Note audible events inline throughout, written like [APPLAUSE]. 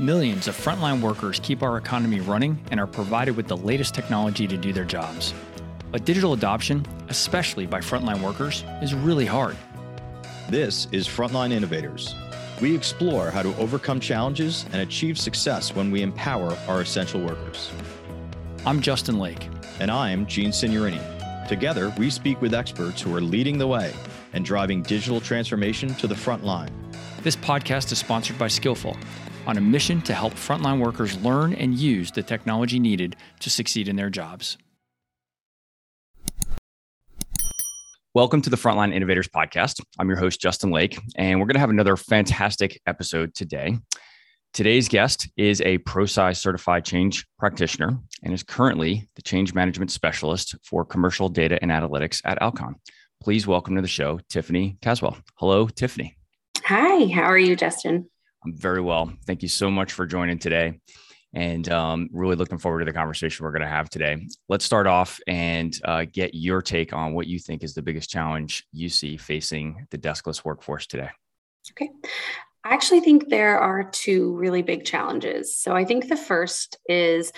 Millions of frontline workers keep our economy running and are provided with the latest technology to do their jobs. But digital adoption, especially by frontline workers, is really hard. This is Frontline Innovators. We explore how to overcome challenges and achieve success when we empower our essential workers. I'm Justin Lake. And I'm Gene Signorini. Together, we speak with experts who are leading the way and driving digital transformation to the front line. This podcast is sponsored by Skillful on a mission to help frontline workers learn and use the technology needed to succeed in their jobs. Welcome to the Frontline Innovators Podcast. I'm your host, Justin Lake, and we're going to have another fantastic episode today. Today's guest is a ProSci certified change practitioner and is currently the change management specialist for commercial data and analytics at Alcon. Please welcome to the show, Tiffany Caswell. Hello, Tiffany. Hi, how are you, Justin? I'm very well. Thank you so much for joining today. And um, really looking forward to the conversation we're going to have today. Let's start off and uh, get your take on what you think is the biggest challenge you see facing the deskless workforce today. Okay. I actually think there are two really big challenges. So I think the first is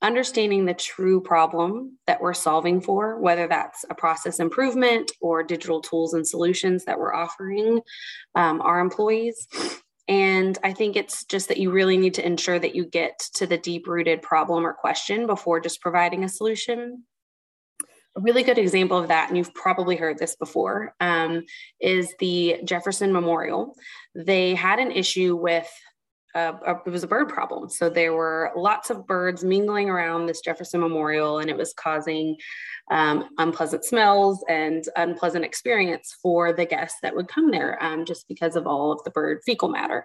understanding the true problem that we're solving for, whether that's a process improvement or digital tools and solutions that we're offering um, our employees. And I think it's just that you really need to ensure that you get to the deep rooted problem or question before just providing a solution. A really good example of that, and you've probably heard this before, um, is the Jefferson Memorial. They had an issue with it was a bird problem. So there were lots of birds mingling around this Jefferson Memorial, and it was causing um, unpleasant smells and unpleasant experience for the guests that would come there um, just because of all of the bird fecal matter.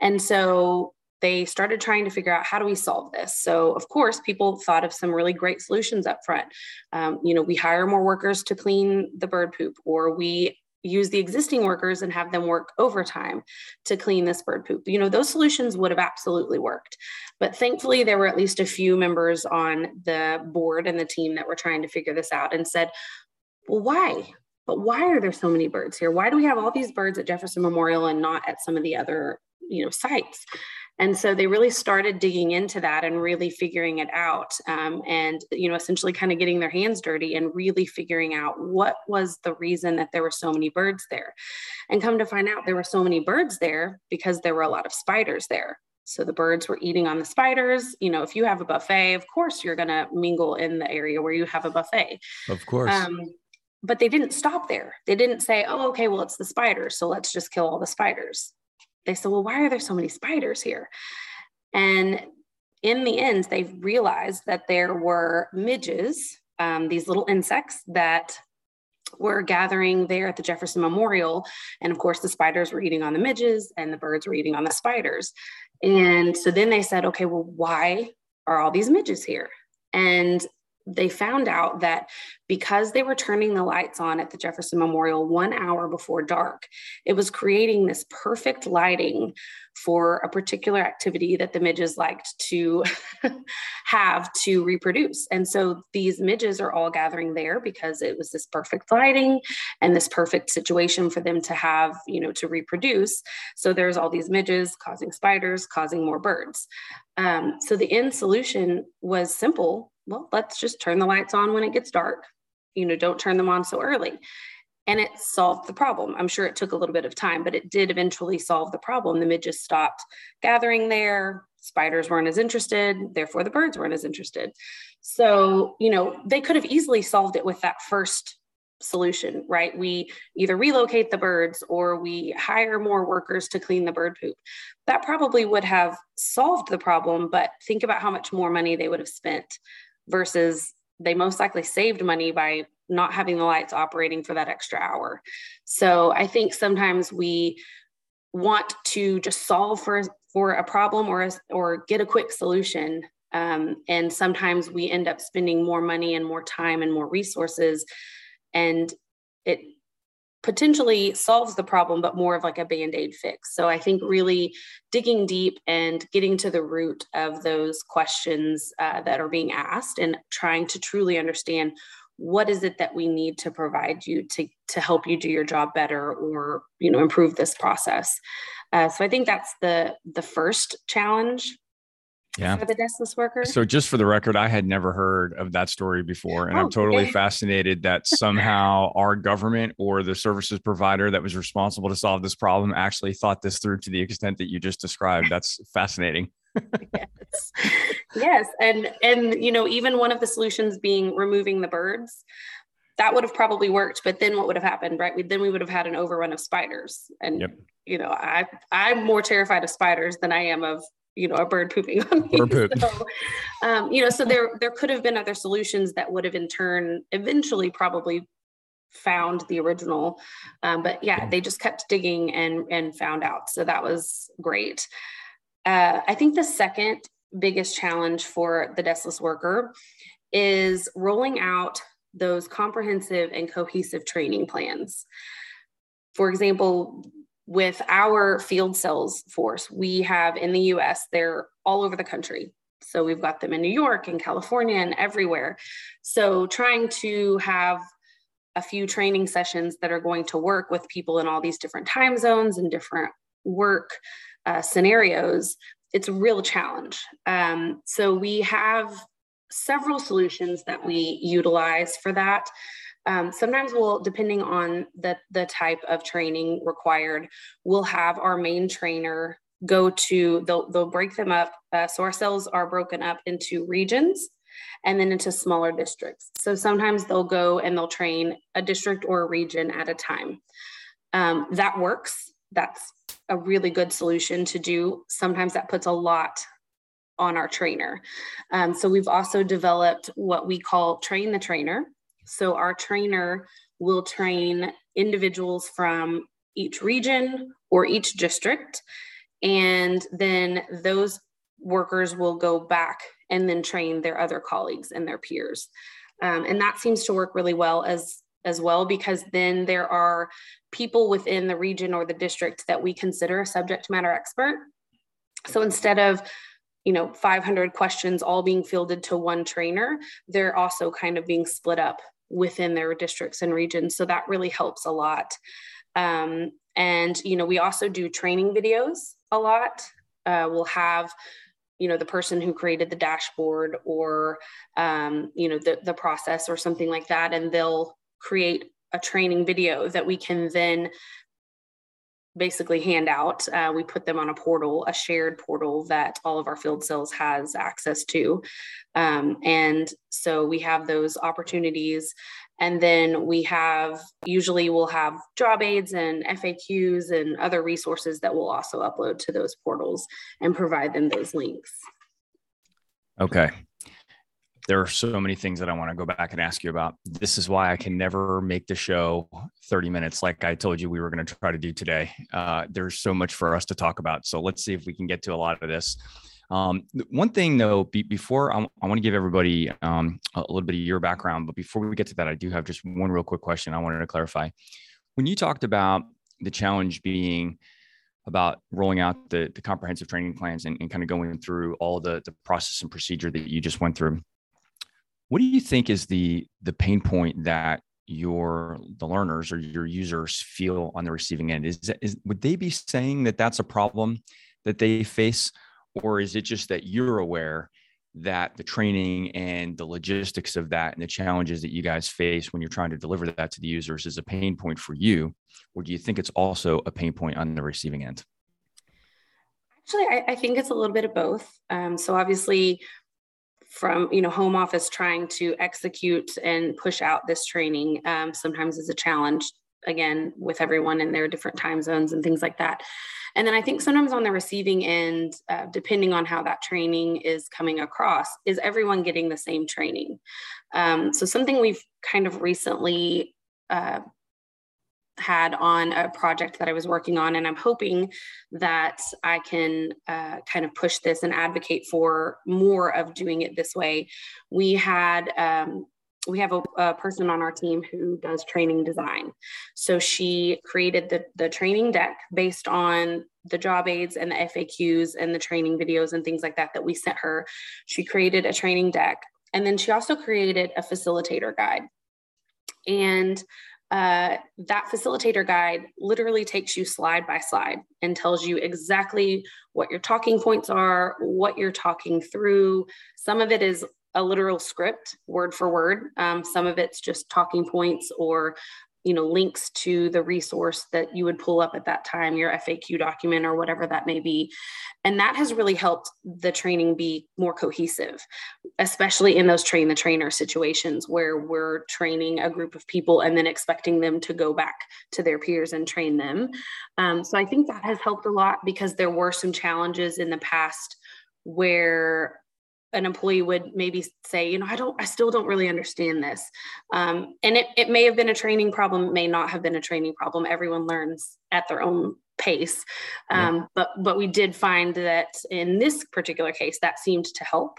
And so they started trying to figure out how do we solve this so of course people thought of some really great solutions up front um, you know we hire more workers to clean the bird poop or we use the existing workers and have them work overtime to clean this bird poop. You know, those solutions would have absolutely worked. But thankfully, there were at least a few members on the board and the team that were trying to figure this out and said, well, why? But why are there so many birds here? Why do we have all these birds at Jefferson Memorial and not at some of the other, you know, sites? And so they really started digging into that and really figuring it out um, and you know essentially kind of getting their hands dirty and really figuring out what was the reason that there were so many birds there. And come to find out there were so many birds there because there were a lot of spiders there. So the birds were eating on the spiders. You know if you have a buffet of course you're going to mingle in the area where you have a buffet. Of course. Um, but they didn't stop there. They didn't say oh okay well it's the spiders so let's just kill all the spiders they said, well, why are there so many spiders here? And in the end, they realized that there were midges, um, these little insects that were gathering there at the Jefferson Memorial. And of course, the spiders were eating on the midges and the birds were eating on the spiders. And so then they said, okay, well, why are all these midges here? And they found out that because they were turning the lights on at the Jefferson Memorial one hour before dark, it was creating this perfect lighting for a particular activity that the midges liked to [LAUGHS] have to reproduce. And so these midges are all gathering there because it was this perfect lighting and this perfect situation for them to have, you know, to reproduce. So there's all these midges causing spiders, causing more birds. Um, so the end solution was simple well, let's just turn the lights on when it gets dark. You know, don't turn them on so early. And it solved the problem. I'm sure it took a little bit of time, but it did eventually solve the problem. The midges stopped gathering there. Spiders weren't as interested. Therefore, the birds weren't as interested. So, you know, they could have easily solved it with that first solution, right? We either relocate the birds or we hire more workers to clean the bird poop. That probably would have solved the problem, but think about how much more money they would have spent versus they most likely saved money by not having the lights operating for that extra hour. So I think sometimes we want to just solve for for a problem or or get a quick solution um, and sometimes we end up spending more money and more time and more resources and it potentially solves the problem, but more of like a band aid fix. So I think really digging deep and getting to the root of those questions uh, that are being asked and trying to truly understand what is it that we need to provide you to, to help you do your job better or you know improve this process Uh, so I think that's the the first challenge yeah. for the deskless worker. So just for the record, I had never heard of that story before. And oh, I'm totally okay. fascinated that [LAUGHS] somehow our government or the services provider that was responsible to solve this problem actually thought this through to the extent that you just described. That's fascinating. [LAUGHS] yes. Yes. And and you know, even one of the solutions being removing the birds, that would have probably worked. But then what would have happened, right? We, then we would have had an overrun of spiders. And yep. you know, I I'm more terrified of spiders than I am of you know a bird pooping [LAUGHS] on me. Poop. So, um, you know, so there there could have been other solutions that would have in turn eventually probably found the original. Um, but yeah, they just kept digging and and found out. So that was great. Uh, I think the second biggest challenge for the deskless worker is rolling out those comprehensive and cohesive training plans. For example, with our field sales force, we have in the US, they're all over the country. So we've got them in New York and California and everywhere. So trying to have a few training sessions that are going to work with people in all these different time zones and different work uh, scenarios, it's a real challenge. Um, so we have several solutions that we utilize for that. Um, sometimes we'll, depending on the, the type of training required, we'll have our main trainer go to, they'll, they'll break them up. Uh, so our cells are broken up into regions and then into smaller districts. So sometimes they'll go and they'll train a district or a region at a time. Um, that works. That's a really good solution to do. Sometimes that puts a lot on our trainer. Um, so we've also developed what we call train the trainer. So our trainer will train individuals from each region or each district. And then those workers will go back and then train their other colleagues and their peers. Um, and that seems to work really well as as well because then there are people within the region or the district that we consider a subject matter expert. So instead of you know 500 questions all being fielded to one trainer, they're also kind of being split up within their districts and regions. So that really helps a lot. Um, and, you know, we also do training videos a lot. Uh, we'll have, you know, the person who created the dashboard or, um, you know, the, the process or something like that. And they'll create a training video that we can then basically hand out. Uh, we put them on a portal, a shared portal that all of our field sales has access to. Um, and so we have those opportunities. And then we have, usually we'll have job aids and FAQs and other resources that we'll also upload to those portals and provide them those links. Okay there are so many things that I want to go back and ask you about. This is why I can never make the show 30 minutes like I told you we were going to try to do today. Uh, there's so much for us to talk about. So let's see if we can get to a lot of this. Um, one thing though, be, before I, I want to give everybody um, a little bit of your background, but before we get to that, I do have just one real quick question I wanted to clarify. When you talked about the challenge being about rolling out the, the comprehensive training plans and, and kind of going through all the, the process and procedure that you just went through what do you think is the the pain point that your the learners or your users feel on the receiving end? Is, is would they be saying that that's a problem that they face, or is it just that you're aware that the training and the logistics of that and the challenges that you guys face when you're trying to deliver that to the users is a pain point for you, or do you think it's also a pain point on the receiving end? Actually, I, I think it's a little bit of both. Um, so obviously, from you know home office trying to execute and push out this training um, sometimes is a challenge again with everyone in their different time zones and things like that. And then i think sometimes on the receiving end uh, depending on how that training is coming across is everyone getting the same training? Um, so something we've kind of recently uh, had on a project that I was working on, and I'm hoping that I can uh, kind of push this and advocate for more of doing it this way. We had um, we have a, a, person on our team who does training design. So she created the, the training deck based on the job aids and the FAQs and the training videos and things like that that we sent her. She created a training deck. And then she also created a facilitator guide. And uh, that facilitator guide literally takes you slide by slide and tells you exactly what your talking points are, what you're talking through. Some of it is a literal script, word for word. Um, some of it's just talking points or you know links to the resource that you would pull up at that time your faq document or whatever that may be. And that has really helped the training be more cohesive especially in those train the trainer situations where we're training a group of people and then expecting them to go back to their peers and train them. Um, so i think that has helped a lot because there were some challenges in the past where an employee would maybe say, you know, I don't, I still don't really understand this. Um, and it, it may have been a training problem, may not have been a training problem. Everyone learns at their own pace. Um, yeah. But but we did find that in this particular case, that seemed to help.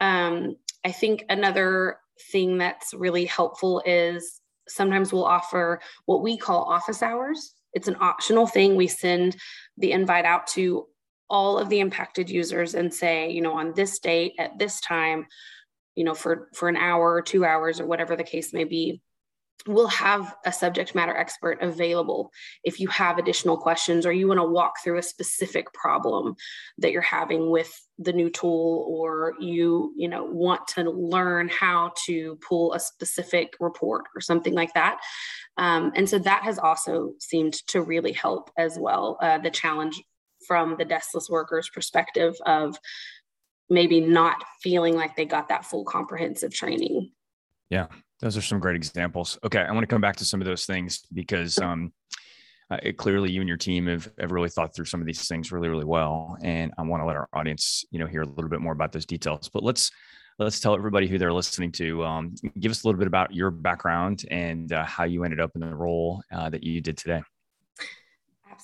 Um, I think another thing that's really helpful is sometimes we'll offer what we call office hours. It's an optional thing. We send the invite out to all of the impacted users and say, you know, on this date at this time, you know, for for an hour or two hours or whatever the case may be, we'll have a subject matter expert available if you have additional questions or you want to walk through a specific problem that you're having with the new tool or you you know want to learn how to pull a specific report or something like that. Um, and so that has also seemed to really help as well uh, the challenge from the deskless workers perspective of maybe not feeling like they got that full comprehensive training. Yeah, those are some great examples. Okay, I want to come back to some of those things because um, uh, it, clearly you and your team have, have really thought through some of these things really, really well, and I want to let our audience, you know, hear a little bit more about those details. But let's let's tell everybody who they're listening to. Um, give us a little bit about your background and uh, how you ended up in the role uh, that you did today.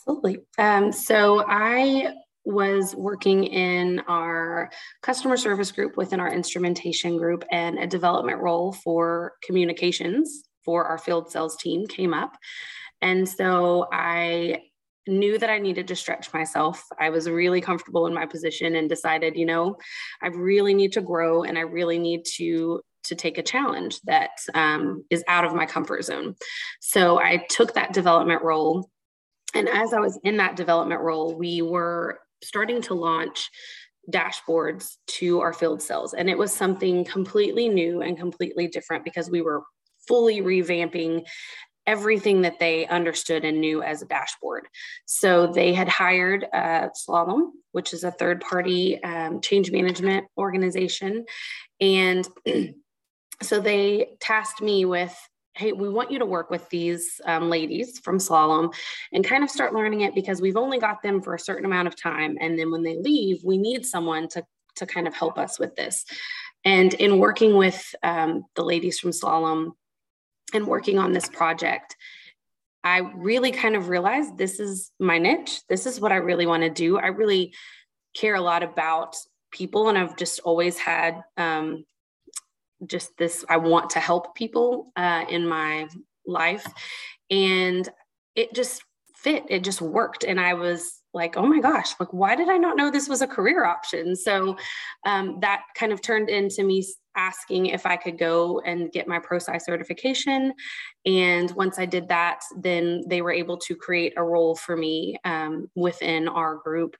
Absolutely. Um, so I was working in our customer service group within our instrumentation group, and a development role for communications for our field sales team came up. And so I knew that I needed to stretch myself. I was really comfortable in my position and decided, you know, I really need to grow and I really need to to take a challenge that um, is out of my comfort zone. So I took that development role and as I was in that development role, we were starting to launch dashboards to our field sales. And it was something completely new and completely different because we were fully revamping everything that they understood and knew as a dashboard. So they had hired uh, Slalom, which is a third party um, change management organization. And [CLEARS THROAT] so they tasked me with hey, we want you to work with these um, ladies from Slalom and kind of start learning it because we've only got them for a certain amount of time. And then when they leave, we need someone to, to kind of help us with this. And in working with um, the ladies from Slalom and working on this project, I really kind of realized this is my niche. This is what I really want to do. I really care a lot about people, and I've just always had um, just this i want to help people uh, in my life. And it just fit it just worked. And i was like oh my gosh like why did i not know this was a career option? So um, that kind of turned into me asking if i could go and get my ProSci certification. And once i did that then they were able to create a role for me um, within our group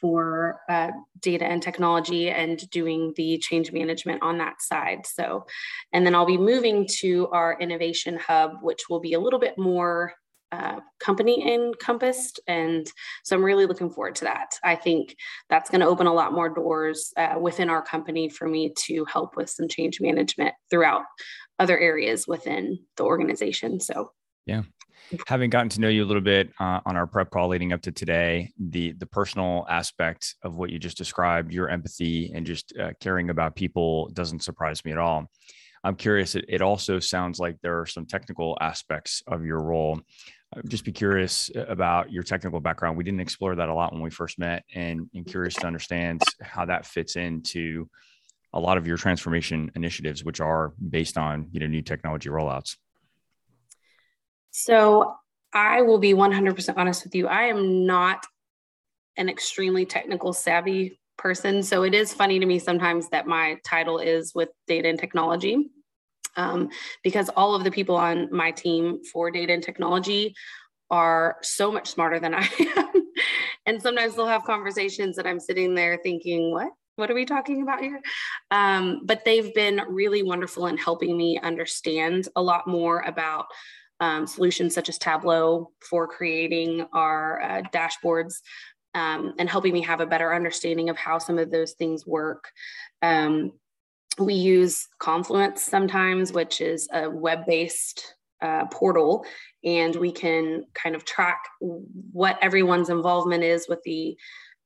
for uh, data and technology and doing the change management on that side. So, and then I'll be moving to our innovation hub, which will be a little bit more uh, company encompassed. And so I'm really looking forward to that. I think that's going to open a lot more doors uh, within our company for me to help with some change management throughout other areas within the organization. So, yeah, having gotten to know you a little bit uh, on our prep call leading up to today, the the personal aspect of what you just described, your empathy and just uh, caring about people doesn't surprise me at all. I'm curious. It, it also sounds like there are some technical aspects of your role. I'd just be curious uh, about your technical background. We didn't explore that a lot when we first met, and, and curious to understand how that fits into a lot of your transformation initiatives, which are based on you know new technology rollouts. So I will be 100% honest with you. I am not an extremely technical savvy person. So it is funny to me sometimes that my title is with data and technology. um, because all of the people on my team for data and technology are so much smarter than [LAUGHS] I am. and sometimes they'll have conversations that I'm sitting there thinking, what? What are we talking about here? Um, but they've been really wonderful in helping me understand a lot more about um, solutions such as Tableau for creating our uh, dashboards um, and helping me have a better understanding of how some of those things work. Um, we use Confluence sometimes, which is a web based uh, portal, and we can kind of track what everyone's involvement is with the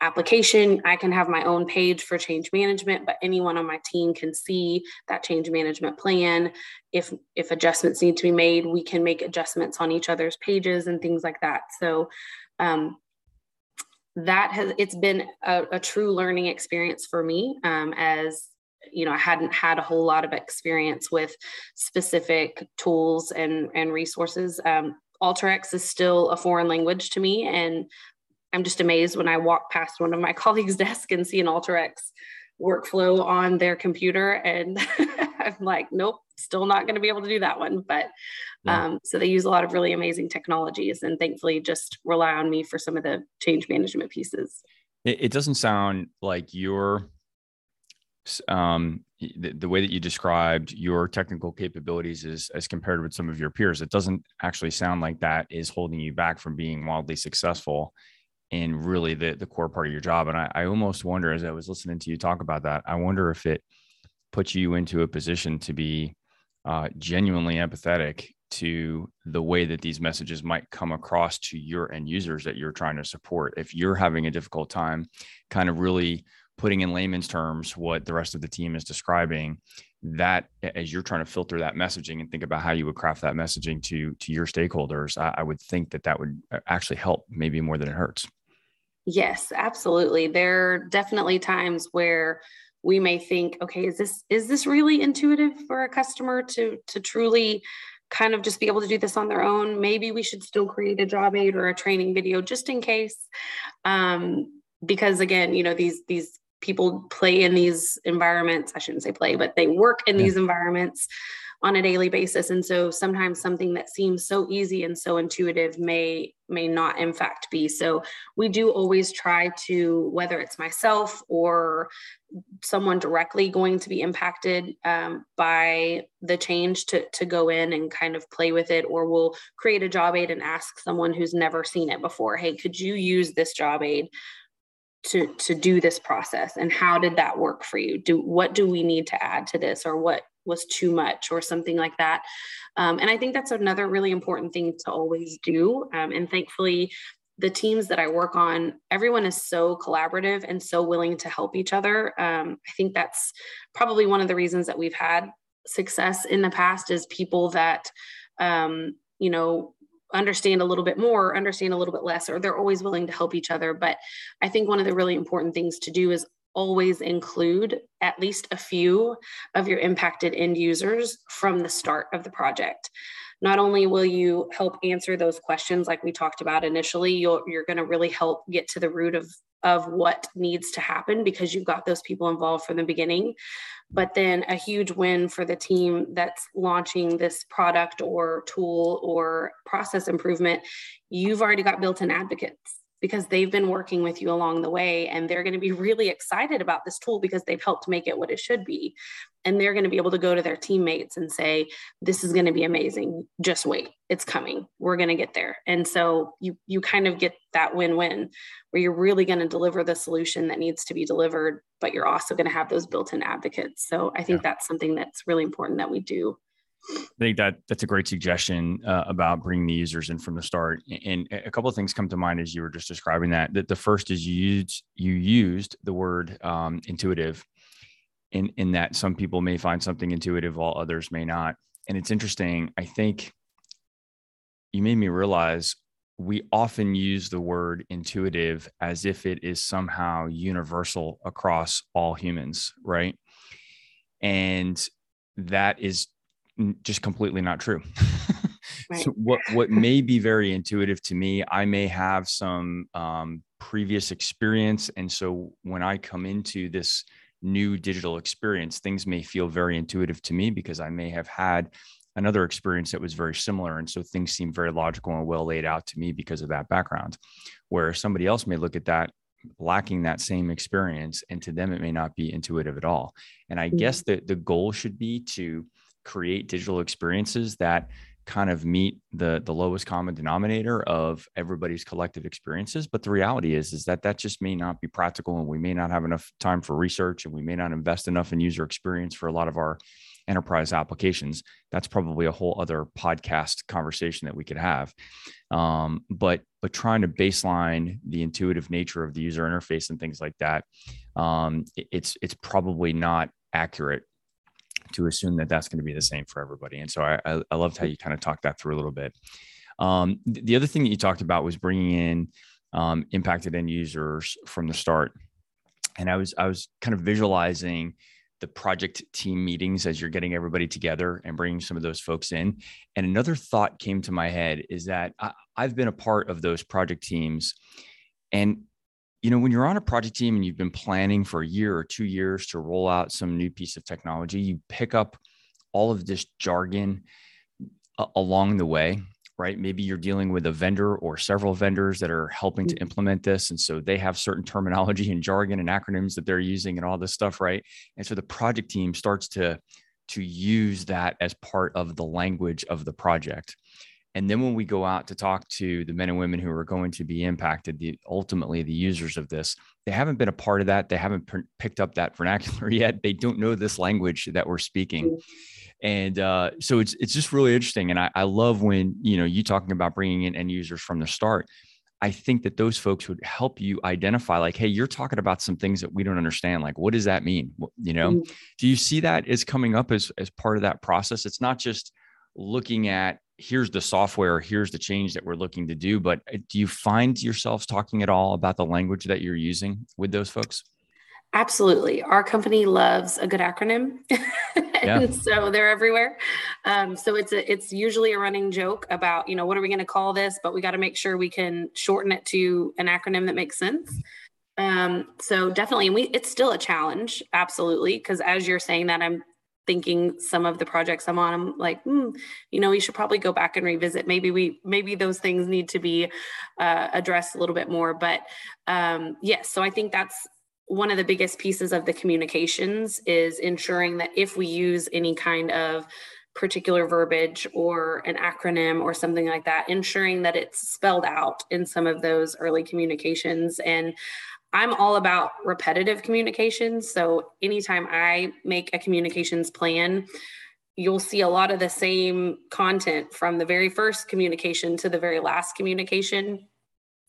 application. I can have my own page for change management, but anyone on my team can see that change management plan. If if adjustments need to be made, we can make adjustments on each other's pages and things like that. So um, that has it's been a, a, true learning experience for me um, as you know, I hadn't had a whole lot of experience with specific tools and, and resources. Um, is still a foreign language to me. And I'm just amazed when I walk past one of my [LAUGHS] colleagues' desk and see an Alteryx workflow on their computer. And [LAUGHS] I'm like, nope, still not going to be able to do that one. But yeah. um, so they use a lot of really amazing technologies and thankfully just rely on me for some of the change management pieces. It, it doesn't sound like you're um, the, the, way that you described your technical capabilities is as compared with some of your peers, it doesn't actually sound like that is holding you back from being wildly successful in really the, the core part of your job. And I, I almost wonder, as I was listening to you talk about that, I wonder if it puts you into a position to be uh, genuinely empathetic to the way that these messages might come across to your end users that you're trying to support. If you're having a difficult time kind of really putting in layman's terms what the rest of the team is describing that as you're trying to filter that messaging and think about how you would craft that messaging to to your stakeholders I, I, would think that that would uh, actually help maybe more than it hurts yes absolutely there are definitely times where we may think okay is this is this really intuitive for a customer to to truly kind of just be able to do this on their own maybe we should still create a job aid or a training video just in case um, because again you know these these people play in these environments. I shouldn't say play, but they work in yeah. these environments on a daily basis. And so sometimes something that seems so easy and so intuitive may may not in fact be. So we do always try to whether it's myself or someone directly going to be impacted um, by the change to, to go in and kind of play with it or we'll create a job aid and ask someone who's never seen it before hey could you use this job aid to to do this process? And how did that work for you? Do what do we need to add to this or what was too much or something like that. Um, and i think that's another really important thing to always do. Um, and thankfully the teams that i work on everyone is so collaborative and so willing to help each other. Um, i think that's probably one of the reasons that we've had success in the past is people that um, you know understand a little bit more, understand a little bit less, or they're always willing to help each other. But I think one of the really important things to do is always include at least a few of your impacted end users from the start of the project. Not only will you help answer those questions like we talked about initially, you're going to really help get to the root of of what needs to happen because you've got those people involved from the beginning. But then a huge win for the team that's launching this product or tool or process improvement, you've already got built in advocates because they've been working with you along the way and they're going to be really excited about this tool because they've helped make it what it should be. And they're going to be able to go to their teammates and say this is going to be amazing. Just wait. It's coming. We're going to get there. And so you you kind of get that win-win where you're really going to deliver the solution that needs to be delivered but you're also going to have those built-in advocates. So i think yeah. that's something that's really important that we do I think that that's a great suggestion uh, about bringing the users in from the start. And a couple of things come to mind as you were just describing that. That the first is you used you used the word um, intuitive, in in that some people may find something intuitive while others may not. And it's interesting. I think you made me realize we often use the word intuitive as if it is somehow universal across all humans, right? And that is just completely not true. [LAUGHS] right. So what what may be very intuitive to me, I may have some um, previous experience, and so when I come into this new digital experience, things may feel very intuitive to me because I may have had another experience that was very similar. And so things seem very logical and well laid out to me because of that background. Where somebody else may look at that lacking that same experience and to them it may not be intuitive at all and i mm-hmm. guess that the goal should be to create digital experiences that kind of meet the the lowest common denominator of everybody's collective experiences. But the reality is is that that just may not be practical and we may not have enough time for research and we may not invest enough in user experience for a lot of our enterprise applications. That's probably a whole other podcast conversation that we could have. Um, but but trying to baseline the intuitive nature of the user interface and things like that um, it's it's probably not accurate to assume that that's going to be the same for everybody. And so I, I, I loved how you kind of talked that through a little bit. Um, the other thing that you talked about was bringing in um, impacted end users from the start. And I was, I was kind of visualizing the project team meetings as you're getting everybody together and bringing some of those folks in. And another thought came to my head is that I, I've been a part of those project teams and you know, when you're on a project team and you've been planning for a year or two years to roll out some new piece of technology, you pick up all of this jargon uh, along the way, right? Maybe you're dealing with a vendor or several vendors that are helping to mm-hmm. implement this. And so they have certain terminology and jargon and acronyms that they're using and all this stuff, right? And so the project team starts to to use that as part of the language of the project. And then when we go out to talk to the men and women who are going to be impacted, the ultimately the users of this, they haven't been a part of that. They haven't p- picked up that vernacular [LAUGHS] yet. They don't know this language that we're speaking. And uh, so it's it's just really interesting. And I, I love when you know you talking about bringing in end users from the start. I think that those folks would help you identify, like, hey, you're talking about some things that we don't understand. Like, what does that mean? You know, mm-hmm. do you see that as coming up as as part of that process? It's not just looking at here's the software, here's the change that we're looking to do. But uh, do you find yourselves talking at all about the language that you're using with those folks? Absolutely. Our company loves a good acronym. and [LAUGHS] yeah. so they're everywhere. Um, so it's a, it's usually a running joke about, you know, what are we going to call this? But we got to make sure we can shorten it to an acronym that makes sense. Um, so definitely, and we, it's still a challenge. Absolutely. Cause as you're saying that, I'm thinking some of the projects I'm on, I'm like, hmm, you know, we should probably go back and revisit. Maybe we, maybe those things need to be uh, addressed a little bit more. But um, yes, so I think that's one of the biggest pieces of the communications is ensuring that if we use any kind of particular verbiage or an acronym or something like that, ensuring that it's spelled out in some of those early communications. And I'm all about repetitive communications. So anytime I make a communications plan, you'll see a lot of the same content from the very first communication to the very last communication.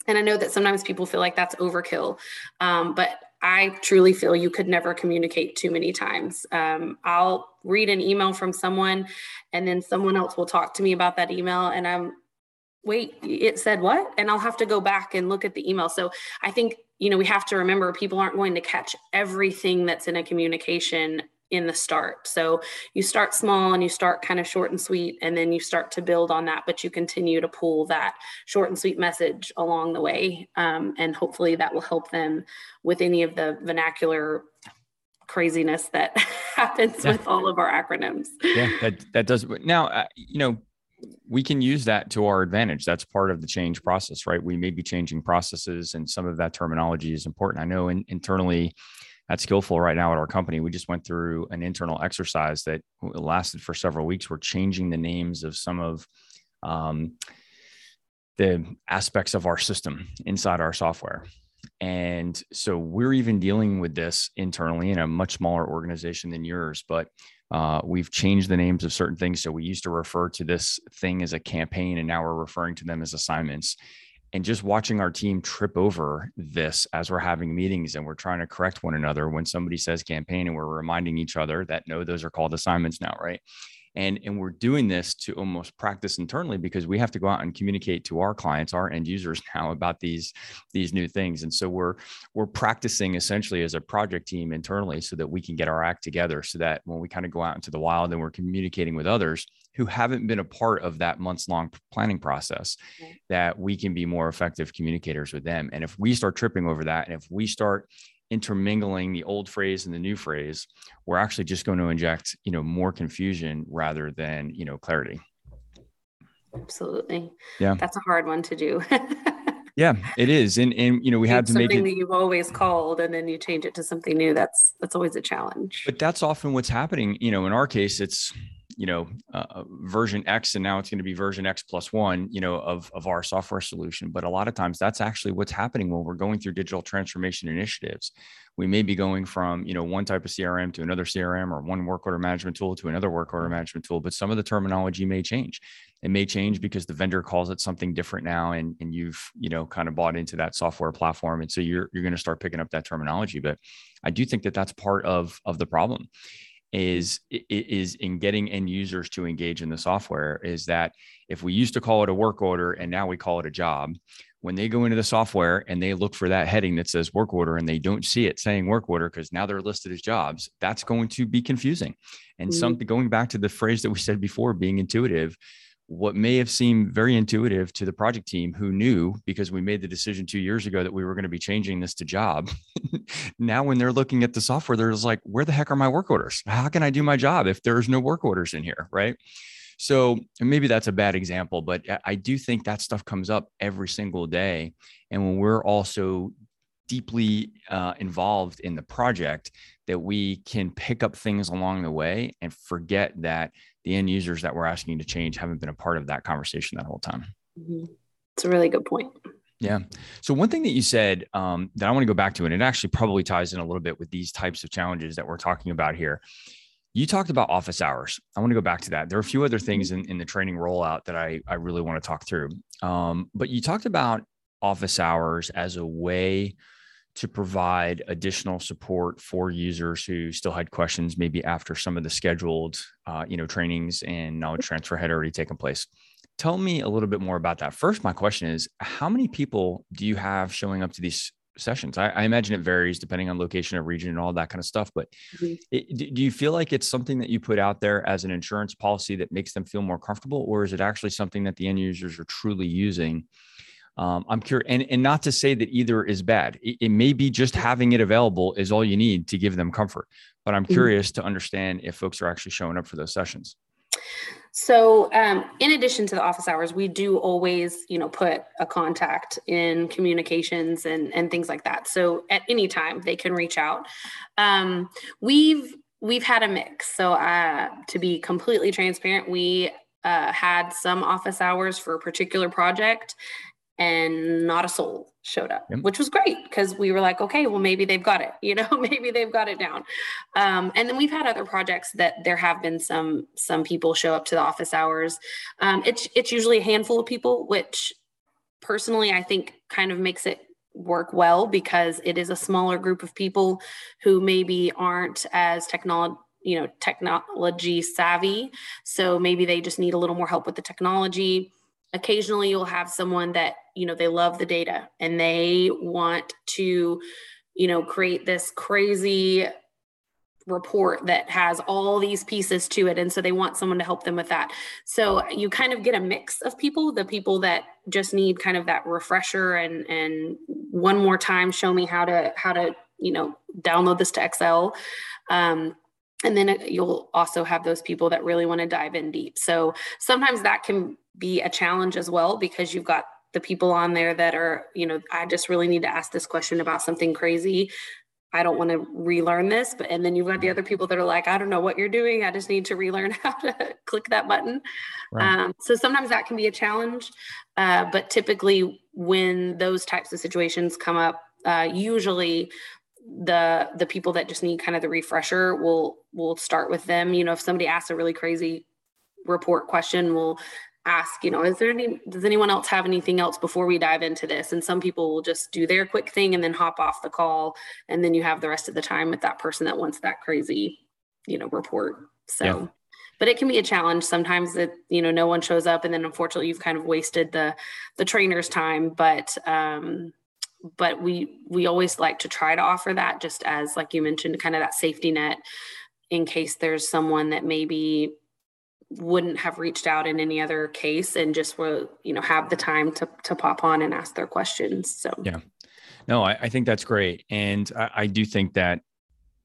And I know that sometimes people feel like that's overkill, um, but I truly feel you could never communicate too many times. Um, I'll read an email from someone, and then someone else will talk to me about that email, and I'm wait, it said what? And I'll have to go back and look at the email. So I think you know, we have to remember people aren't going to catch everything that's in a communication in the start. So you start small and you start kind of short and sweet, and then you start to build on that, but you continue to pull that short and sweet message along the way. Um, and hopefully that will help them with any of the vernacular craziness that [LAUGHS] happens yeah. with all of our acronyms. Yeah, that, that does. Now, uh, you know, we can use that to our advantage. That's part of the change process, right? We may be changing processes, and some of that terminology is important. I know in, internally at Skillful right now at our company, we just went through an internal exercise that lasted for several weeks. We're changing the names of some of um, the aspects of our system inside our software. And so we're even dealing with this internally in a much smaller organization than yours, but uh, we've changed the names of certain things. So we used to refer to this thing as a campaign, and now we're referring to them as assignments. And just watching our team trip over this as we're having meetings and we're trying to correct one another when somebody says campaign, and we're reminding each other that no, those are called assignments now, right? And and we're doing this to almost practice internally because we have to go out and communicate to our clients our end users [LAUGHS] now about these these new things. And so we're we're practicing essentially as a project team internally so that we can get our act together so that when we kind of go out into the wild and we're communicating with others who haven't been a part of that months long planning process that we can be more effective communicators with them. And if we start tripping over that and if we start intermingling the old phrase and the new phrase, we're actually just going to inject, you know, more confusion rather than, you know, clarity. Absolutely. Yeah. That's a hard one to do. [LAUGHS] yeah, it is. And and you know, we have to make it that you've always called and then you change it to something new. That's that's always a challenge. But that's often what's happening. You know, in our case, it's you know uh, uh, version x and now it's going to be version x plus one you know of, of our software solution. But a lot of times that's actually what's happening when we're going through digital transformation initiatives. We may be going from you know one type of crm to another crm or one work order management tool to another work order management tool but some of the terminology may change. It may change because the vendor calls it something different now and, and you've you know kind of bought into that software platform and so you're, you're going to start picking up that terminology. But i do think that that's part of of the problem is is in getting end users to engage in the software is that if we used to call it a work order and now we call it a job when they go into the software and they look for that heading that says work order and they don't see it saying work order because now they're listed as jobs that's going to be confusing and mm-hmm. something going back to the phrase that we said before being intuitive what may have seemed very intuitive to the project team who knew because we made the decision two years ago that we were going to be changing this to job. [LAUGHS] now, when they're looking at the software, they're like, where the heck are my work orders? How can I do my job if there's no work orders in here? Right. So maybe that's a bad example, but I do think that stuff comes up every single day. And when we're also deeply uh, involved in the project, that we can pick up things along the way and forget that the end users that we're asking to change haven't been a part of that conversation that whole time. Mm-hmm. It's a really good point. Yeah. So one thing that you said um, that I want to go back to, and it actually probably ties in a little bit with these types of challenges that we're talking about here. You talked about office hours. I want to go back to that. There are a few other things in, in the training rollout that I, I really want to talk through. Um, but you talked about office hours as a way to provide additional support for users who still had questions maybe after some of the scheduled uh, you know trainings and knowledge transfer had already taken place. Tell me a little bit more about that. First my question is how many people do you have showing up to these sessions? I, I imagine it varies depending on location or region and all that kind of stuff but mm-hmm. it, do you feel like it's something that you put out there as an insurance policy that makes them feel more comfortable or is it actually something that the end users are truly using um, I'm curious, and, and not to say that either is bad. It, it, may be just having it available is all you need to give them comfort. But I'm mm-hmm. curious mm-hmm. to understand if folks are actually showing up for those sessions. So, um, in addition to the office hours, we do always, you know, put a contact in communications and and things like that. So, at any time they can reach out. Um, we've we've had a mix. So, uh, to be completely transparent, we uh, had some office hours for a particular project and not a soul showed up, yep. which was great because we were like, okay, well, maybe they've got it, [LAUGHS] you know, maybe they've got it down. Um, and then we've had other projects that there have been some some people show up to the office hours. Um, it's it's usually a handful of people, which personally I think kind of makes it work well because it is a smaller group of people who maybe aren't as technology you know technology savvy so maybe they just need a little more help with the technology occasionally you'll have someone that you know they love the data and they want to you know create this crazy report that has all these pieces to it. And so they want someone to help them with that. So you kind of get a mix of people the people that just need kind of that refresher and and one more time show me how to how to you know download this to excel. Um, and then you'll also have those people that really want to dive in deep. So sometimes that can be a challenge as well because you've got the people on there that are you know i just really need to ask this question about something crazy. I don't want to relearn this. But and then you've got the other people that are like i don't know what you're doing. I just need to relearn [LAUGHS] how to click that button. Right. um, so sometimes that can be a challenge uh, but typically when those types of situations come up uh, usually the the people that just need kind of the refresher will will start with them. You know if somebody asks a really crazy report question we'll ask you know is there any does anyone else have anything else before we dive into this? And some people will just do their quick thing and then hop off the call. And then you have the rest of the time with that person that wants that crazy you know report. So yeah. but it can be a challenge. Sometimes that you know no one shows up and then unfortunately you've kind of wasted the the trainer's time. But um but we we always like to try to offer that just as like you mentioned kind of that safety net in case there's someone that maybe wouldn't have reached out in any other case and just will you know have the time to to pop on and ask their questions. So yeah. No, I, I think that's great. And I, I do think that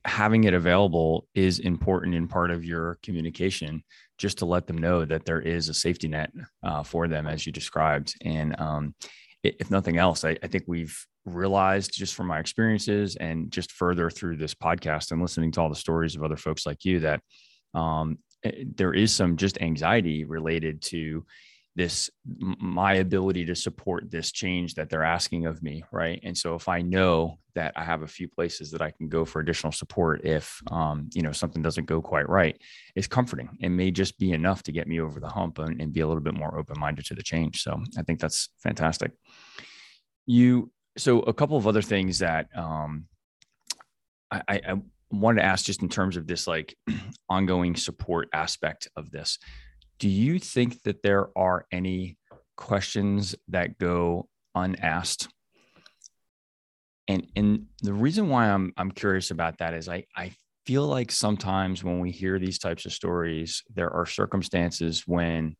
having it available is important in part of your communication just to let them know that there is a safety net uh, for them as you described. And um, if nothing else I, I, think we've realized just from my experiences and just further through this podcast and listening to all the stories of other folks like you that um, eh, there is some just anxiety related to this my ability to support this change that they're asking of me right? And so if i know that i have a few places that i can go for additional support if um, you know something doesn't go quite right it's comforting. It may just be enough to get me over the hump and, and be a little bit more open-minded to the change. So i think that's fantastic. You so a couple of other things that um, I, I wanted to ask just in terms of this like [CLEARS THROAT] ongoing support aspect of this do you think that there are any questions that go unasked? And and the reason why I'm I'm curious about that is I I feel like sometimes when we hear these types of stories, there are circumstances when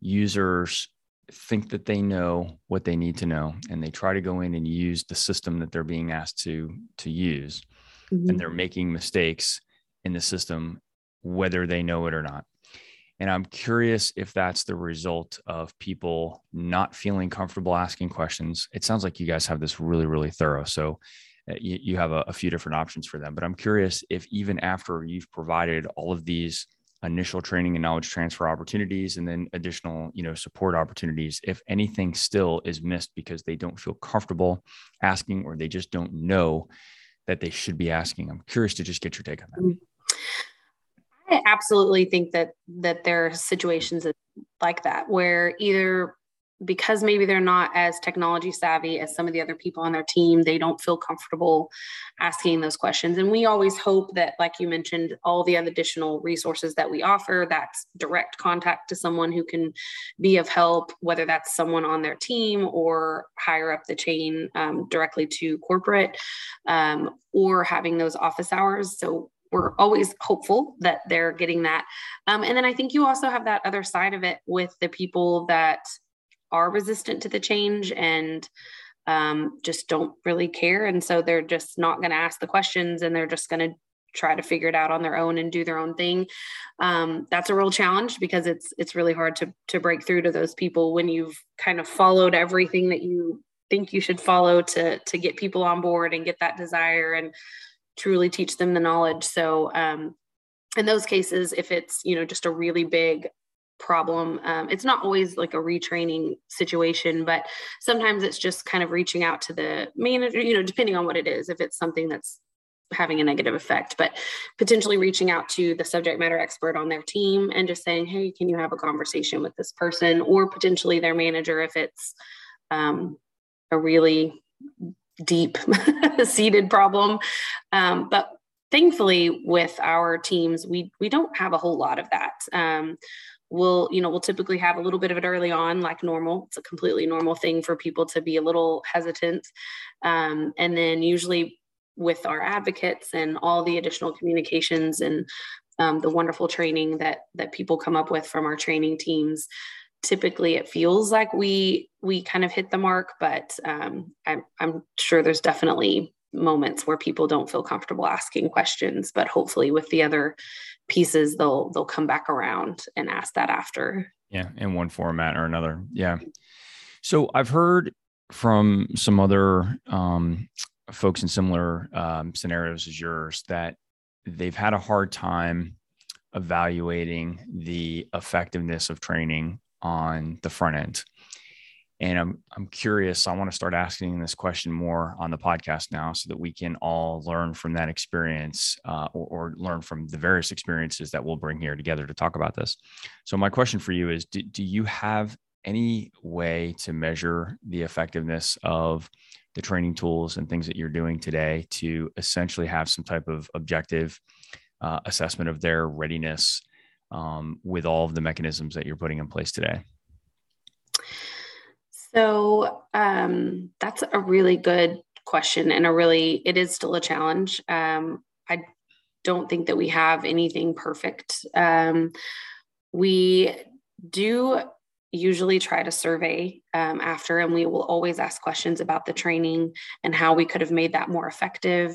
users think that they know what they need to know and they try to go in and use the system that they're being asked to to use mm-hmm. and they're making mistakes in the system whether they know it or not and I'm curious if that's the result of people not feeling comfortable asking questions. It sounds like you guys have this really, really thorough. So uh, you, you have a, a few different options for them. But I'm curious if even after you've provided all of these initial training and knowledge transfer opportunities and then additional you know support opportunities if anything still is missed because they don't feel comfortable asking or they just don't know that they should be asking i'm curious to just get your take on that mm-hmm. I absolutely think that that there are situations like that where either because maybe they're not as technology savvy as some of the other people on their team, they don't feel comfortable asking those questions. And we always hope that, like you mentioned, all the additional resources that we offer, that's direct contact to someone who can be of help, whether that's someone on their team or higher up the chain um, directly to corporate, um, or having those office hours. So we're always hopeful that they're getting that. Um, and then I think you also have that other side of it with the people that are resistant to the change and um, just don't really care. And so they're just not going to ask the questions and they're just going to try to figure it out on their own and do their own thing. Um, that's a real challenge because it's it's really hard to to break through to those people when you've kind of followed everything that you think you should follow to to get people on board and get that desire and truly teach them the knowledge. So um, in those cases, if it's you know just a really big problem, um, it's not always like a retraining situation, but sometimes it's just kind of reaching out to the manager. You know, depending on what it is, if it's something that's having a negative effect, but potentially reaching out to the subject matter expert on their team and just saying, hey, can you have a conversation with this person, or potentially their manager if it's um, a really deep [LAUGHS] seated problem. Um, but thankfully, with our teams, we we don't have a whole lot of that. Um, we'll you know we'll typically have a little bit of it early on like normal it's a completely normal thing for people to be a little hesitant um, and then usually with our advocates and all the additional communications and um, the wonderful training that that people come up with from our training teams typically it feels like we we kind of hit the mark but um, I'm, I'm sure there's definitely moments where people don't feel comfortable asking questions but hopefully with the other pieces they'll they'll come back around and ask that after. Yeah in one format or another. Yeah. So i've heard from some other um, folks in similar um, scenarios as yours that they've had a hard time evaluating the effectiveness of training on the front end. And I'm I'm curious. I want to start asking this question more on the podcast now, so that we can all learn from that experience, uh, or, or, learn from the various experiences that we'll bring here together to talk about this. So my question for you is: Do, do you have any way to measure the effectiveness of the training tools and things that you're doing today to essentially have some type of objective uh, assessment of their readiness um, with all of the mechanisms that you're putting in place today? So um, that's a really good question and a really it is still a challenge. Um, I don't think that we have anything perfect. Um, we do usually try to survey um, after, and we will always ask questions about the training and how we could have made that more effective.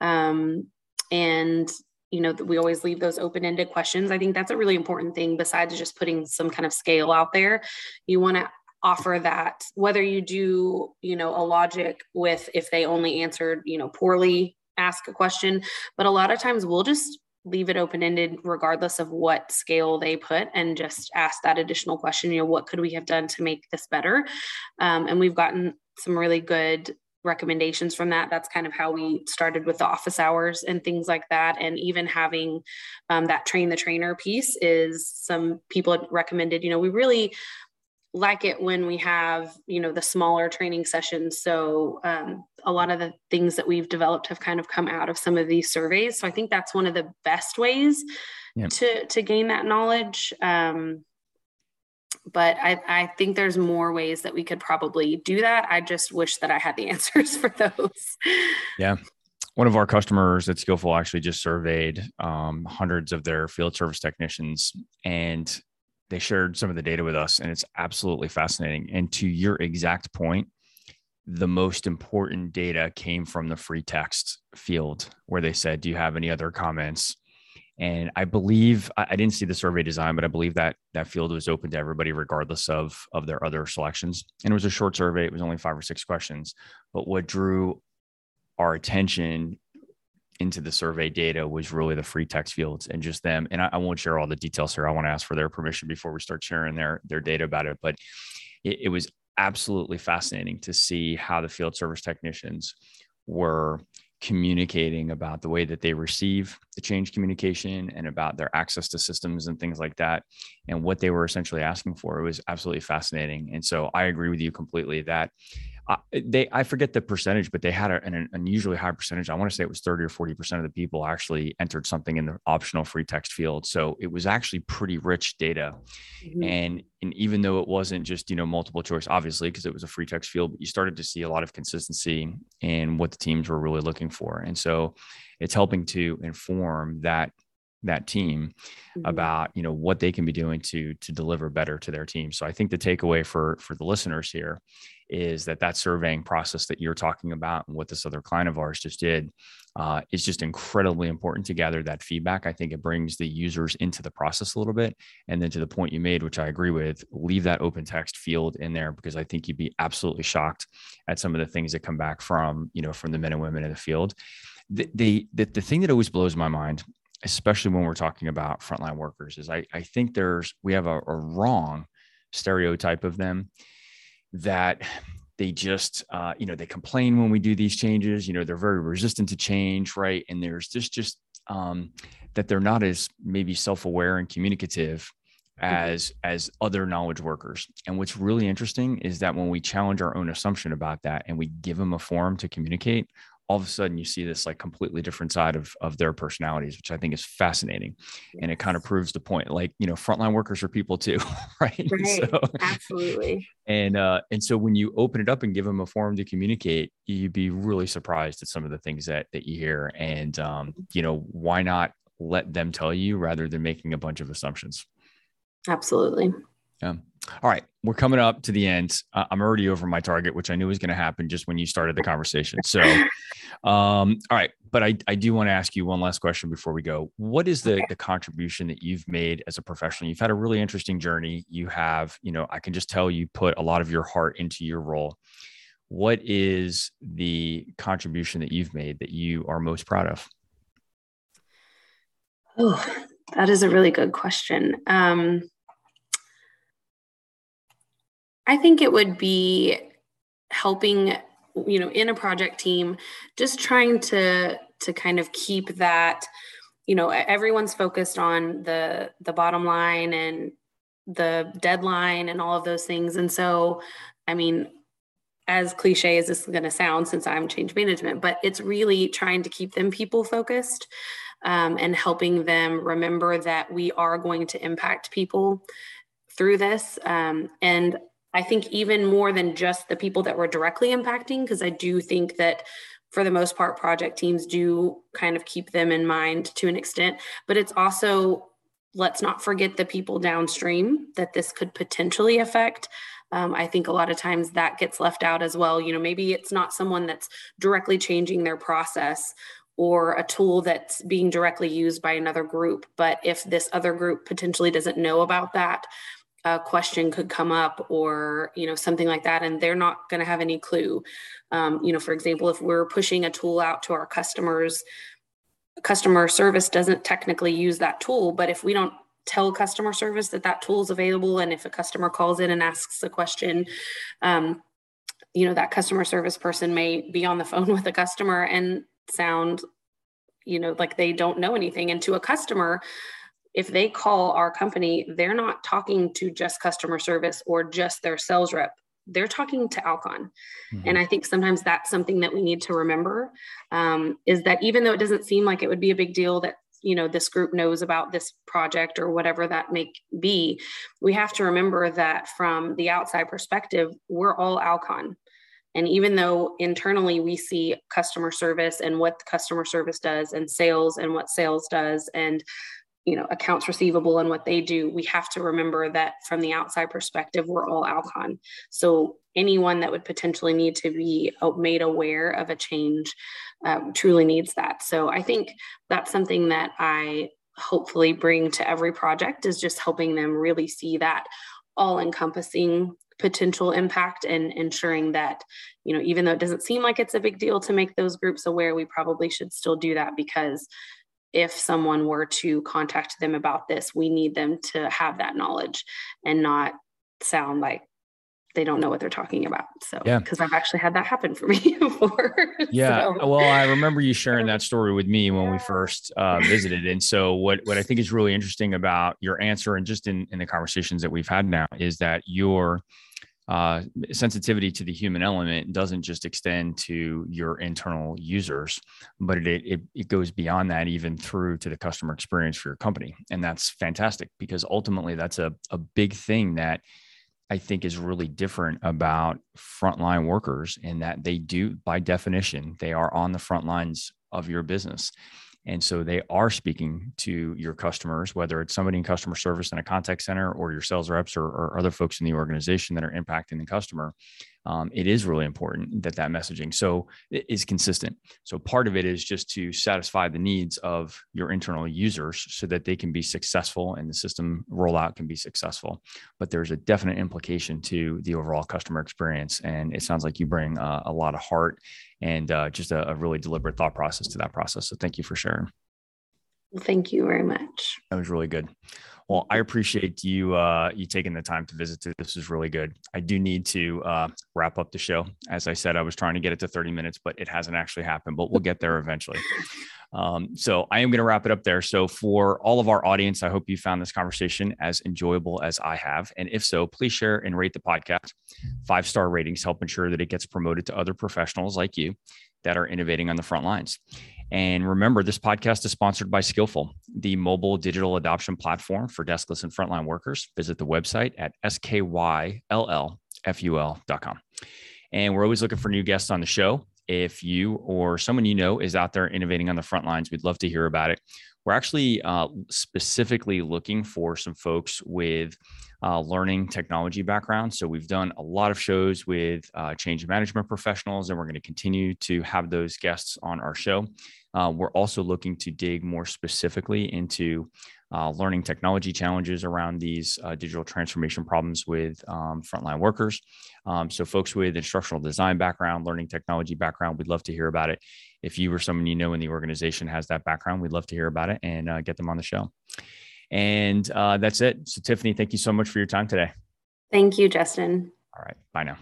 Um, and you know we always leave those open-ended questions. I think that's a really important thing besides just putting some kind of scale out there. You want to offer that whether you do you know a logic with if they only answered you know poorly ask a question but a lot of times we'll just leave it open ended regardless of what scale they put and just ask that additional question you know what could we have done to make this better? Um, and we've gotten some really good recommendations from that. That's kind of how we started with the office hours and things like that. And even having um, that train the trainer piece is some people recommended you know we really like it when we have you know the smaller training sessions. So um, a lot of the things that we've developed have kind of come out of some of these surveys. So i think that's one of the best ways yep. to to gain that knowledge. Um, but I, I think there's more ways that we could probably do that. I just wish that i had the [LAUGHS] answers for those. Yeah. One of our customers at Skyllful actually just surveyed um, hundreds of their field service technicians and they shared some of the data with us and it's absolutely fascinating. And to your exact point the most important data came from the free text field where they said do you have any other comments and i believe i didn't see the survey design but i believe that that field was open to everybody regardless of of their other selections and it was a short survey it was only five or six questions but what drew our attention into the survey data was really the free text fields and just them. And I, I, won't share all the details here. I want to ask for their permission before we start sharing their their data about it. But it, it was absolutely fascinating to see how the field service technicians were communicating about the way that they receive the change communication and about their access to systems and things like that and what they were essentially asking for it was absolutely fascinating. And so i agree with you completely that uh, they I forget the percentage, but they had a, an unusually high percentage. I want to say it was 30 or 40 percent of the people actually entered something in the optional free text field. So it was actually pretty rich data. Mm-hmm. And and even though it wasn't just you know multiple choice, obviously because it was a free text field, but you started to see a lot of consistency in what the teams were really looking for. And so it's helping to inform that that team mm-hmm. about you know what they can be doing to to deliver better to their team so i think the takeaway for for the listeners here is that that surveying process that you're talking about and what this other client of ours just did uh, is just incredibly important to gather that feedback. I think it brings the users into the process a little bit. And then to the point you made, which I agree with, leave that open text field in there because I think you'd be absolutely shocked at some of the things that come back from, you know, from the men and women in the field. The, the, the, the thing that always blows my mind especially when we're talking about frontline workers is I, I think there's we have a, a wrong stereotype of them that they just uh, you know they complain when we do these changes you know they're very resistant to change right and there's just just um, that they're not as maybe self-aware and communicative mm-hmm. as as other knowledge workers and what's really interesting is that when we challenge our own assumption about that and we give them a forum to communicate all of a sudden you see this like completely different side of, of their personalities, which I think is fascinating. Yes. And it kind of proves the point, like, you know, frontline workers are people too, [LAUGHS] right? [LAUGHS] Right. So, Absolutely. And, uh, and so when you open it up and give them a forum to communicate, you'd be really surprised at some of the things that, that you hear. And, um, mm-hmm. you know, why not let them tell you rather than making a bunch of assumptions? Absolutely. Yeah. All right, we're coming up to the end. I'm already over my target, which I knew was going to happen just when you started the conversation. So, [LAUGHS] um, all right, but I, I do want to ask you one last question before we go. What is the the contribution that you've made as a professional? You've had a really interesting journey. You have, you know, I can just tell you put a lot of your heart into your role. What is the contribution that you've made that you are most proud of? Oh, that is a really good question. Um, I think it would be helping, you know, in a project team, just trying to to kind of keep that, you know, everyone's focused on the the bottom line and the deadline and all of those things. And so, I mean, as cliche as this is going to sound since I'm change management, but it's really trying to keep them people focused um, and helping them remember that we are going to impact people through this. Um, and I think even more than just the people that we're directly impacting, because I do think that for the most part, project teams do kind of keep them in mind to an extent, but it's also let's not forget the people downstream that this could potentially affect. Um, I think a lot of times that gets left out as well. You know, maybe it's not someone that's directly changing their process or a tool that's being directly used by another group. But if this other group potentially doesn't know about that, a question could come up or you know something like that and they're not going to have any clue. Um, you know for example if we're pushing a tool out to our customers customer service doesn't technically use that tool but if we don't tell customer service that that tool is available and if a customer calls in and asks a question um, you know that customer service person may be on the phone [LAUGHS] with a customer and sound you know like they don't know anything. And to a customer if they call our company they're not talking to just customer service or just their sales rep they're talking to Alcon. Mm-hmm. And I think sometimes that's something that we need to remember um, is that even though it doesn't seem like it would be a big deal that you know this group knows about this project or whatever that may be we have to remember that from the outside perspective we're all alcon and even though internally we see customer service and what customer service does and sales and what sales does and you know accounts receivable and what they do we have to remember that from the outside perspective we're all alcon. So anyone that would potentially need to be made aware of a change um, truly needs that. So i think that's something that i hopefully bring to every project is just helping them really see that all encompassing potential impact and ensuring that you know even though it doesn't seem like it's a big deal to make those groups aware we probably should still do that because if someone were to contact them about this, we need them to have that knowledge and not sound like they don't know what they're talking about. So, yeah, because I've actually had that happen for [LAUGHS] me before. Yeah. So. Well, I remember you sharing that story with me when we first uh, visited. And so, what, what I think is really interesting about your answer and just in, in the conversations that we've had now is that your uh, sensitivity to the human element doesn't just extend to your internal users, but it, it, it goes beyond that, even through to the customer experience for your company. And that's fantastic because ultimately that's a, a big thing that I think is really different about frontline workers in that they do, by definition, they are on the front lines of your business. And so they are speaking to your customers, whether it's somebody in customer service in a contact center or your sales reps or, or other folks in the organization that are impacting the customer um, it is really important that that messaging so is consistent. So part of it is just to satisfy the needs of your internal users so that they can be successful and the system rollout can be successful. But there's a definite implication to the overall customer experience, and it sounds like you bring uh, a lot of heart and uh, just a, a really deliberate thought process to that process. So thank you for sharing. Well, thank you very much. That was really good. Well, I appreciate you uh, you taking the time to visit. This is really good. I do need to uh, wrap up the show. As I said, I was trying to get it to 30 minutes, but it hasn't actually happened. But we'll get there eventually. [LAUGHS] Um, so I am going to wrap it up there. So for all of our audience, I hope you found this conversation as enjoyable as I have. And if so, please share and rate the podcast. Five star ratings help ensure that it gets promoted to other professionals like you that are innovating on the front lines. And remember, this podcast is sponsored by Skyllful, the mobile digital adoption platform for deskless and frontline workers. Visit the website at skyllful.com. And we're always looking for new guests on the show. If you or someone you know is out there innovating on the front lines, we'd love to hear about it. We're actually uh, specifically looking for some folks with uh, learning technology background. So we've done a lot of shows with uh, change management professionals, and we're going to continue to have those guests on our show. Uh, we're also looking to dig more specifically into uh, learning technology challenges around these uh, digital transformation problems with um, frontline workers. Um, so, folks with instructional design background, learning technology background, we'd love to hear about it. If you or someone you know in the organization has that background, we'd love to hear about it and uh, get them on the show. And uh, that's it. So, Tiffany, thank you so much for your time today. Thank you, Justin. All right. Bye now.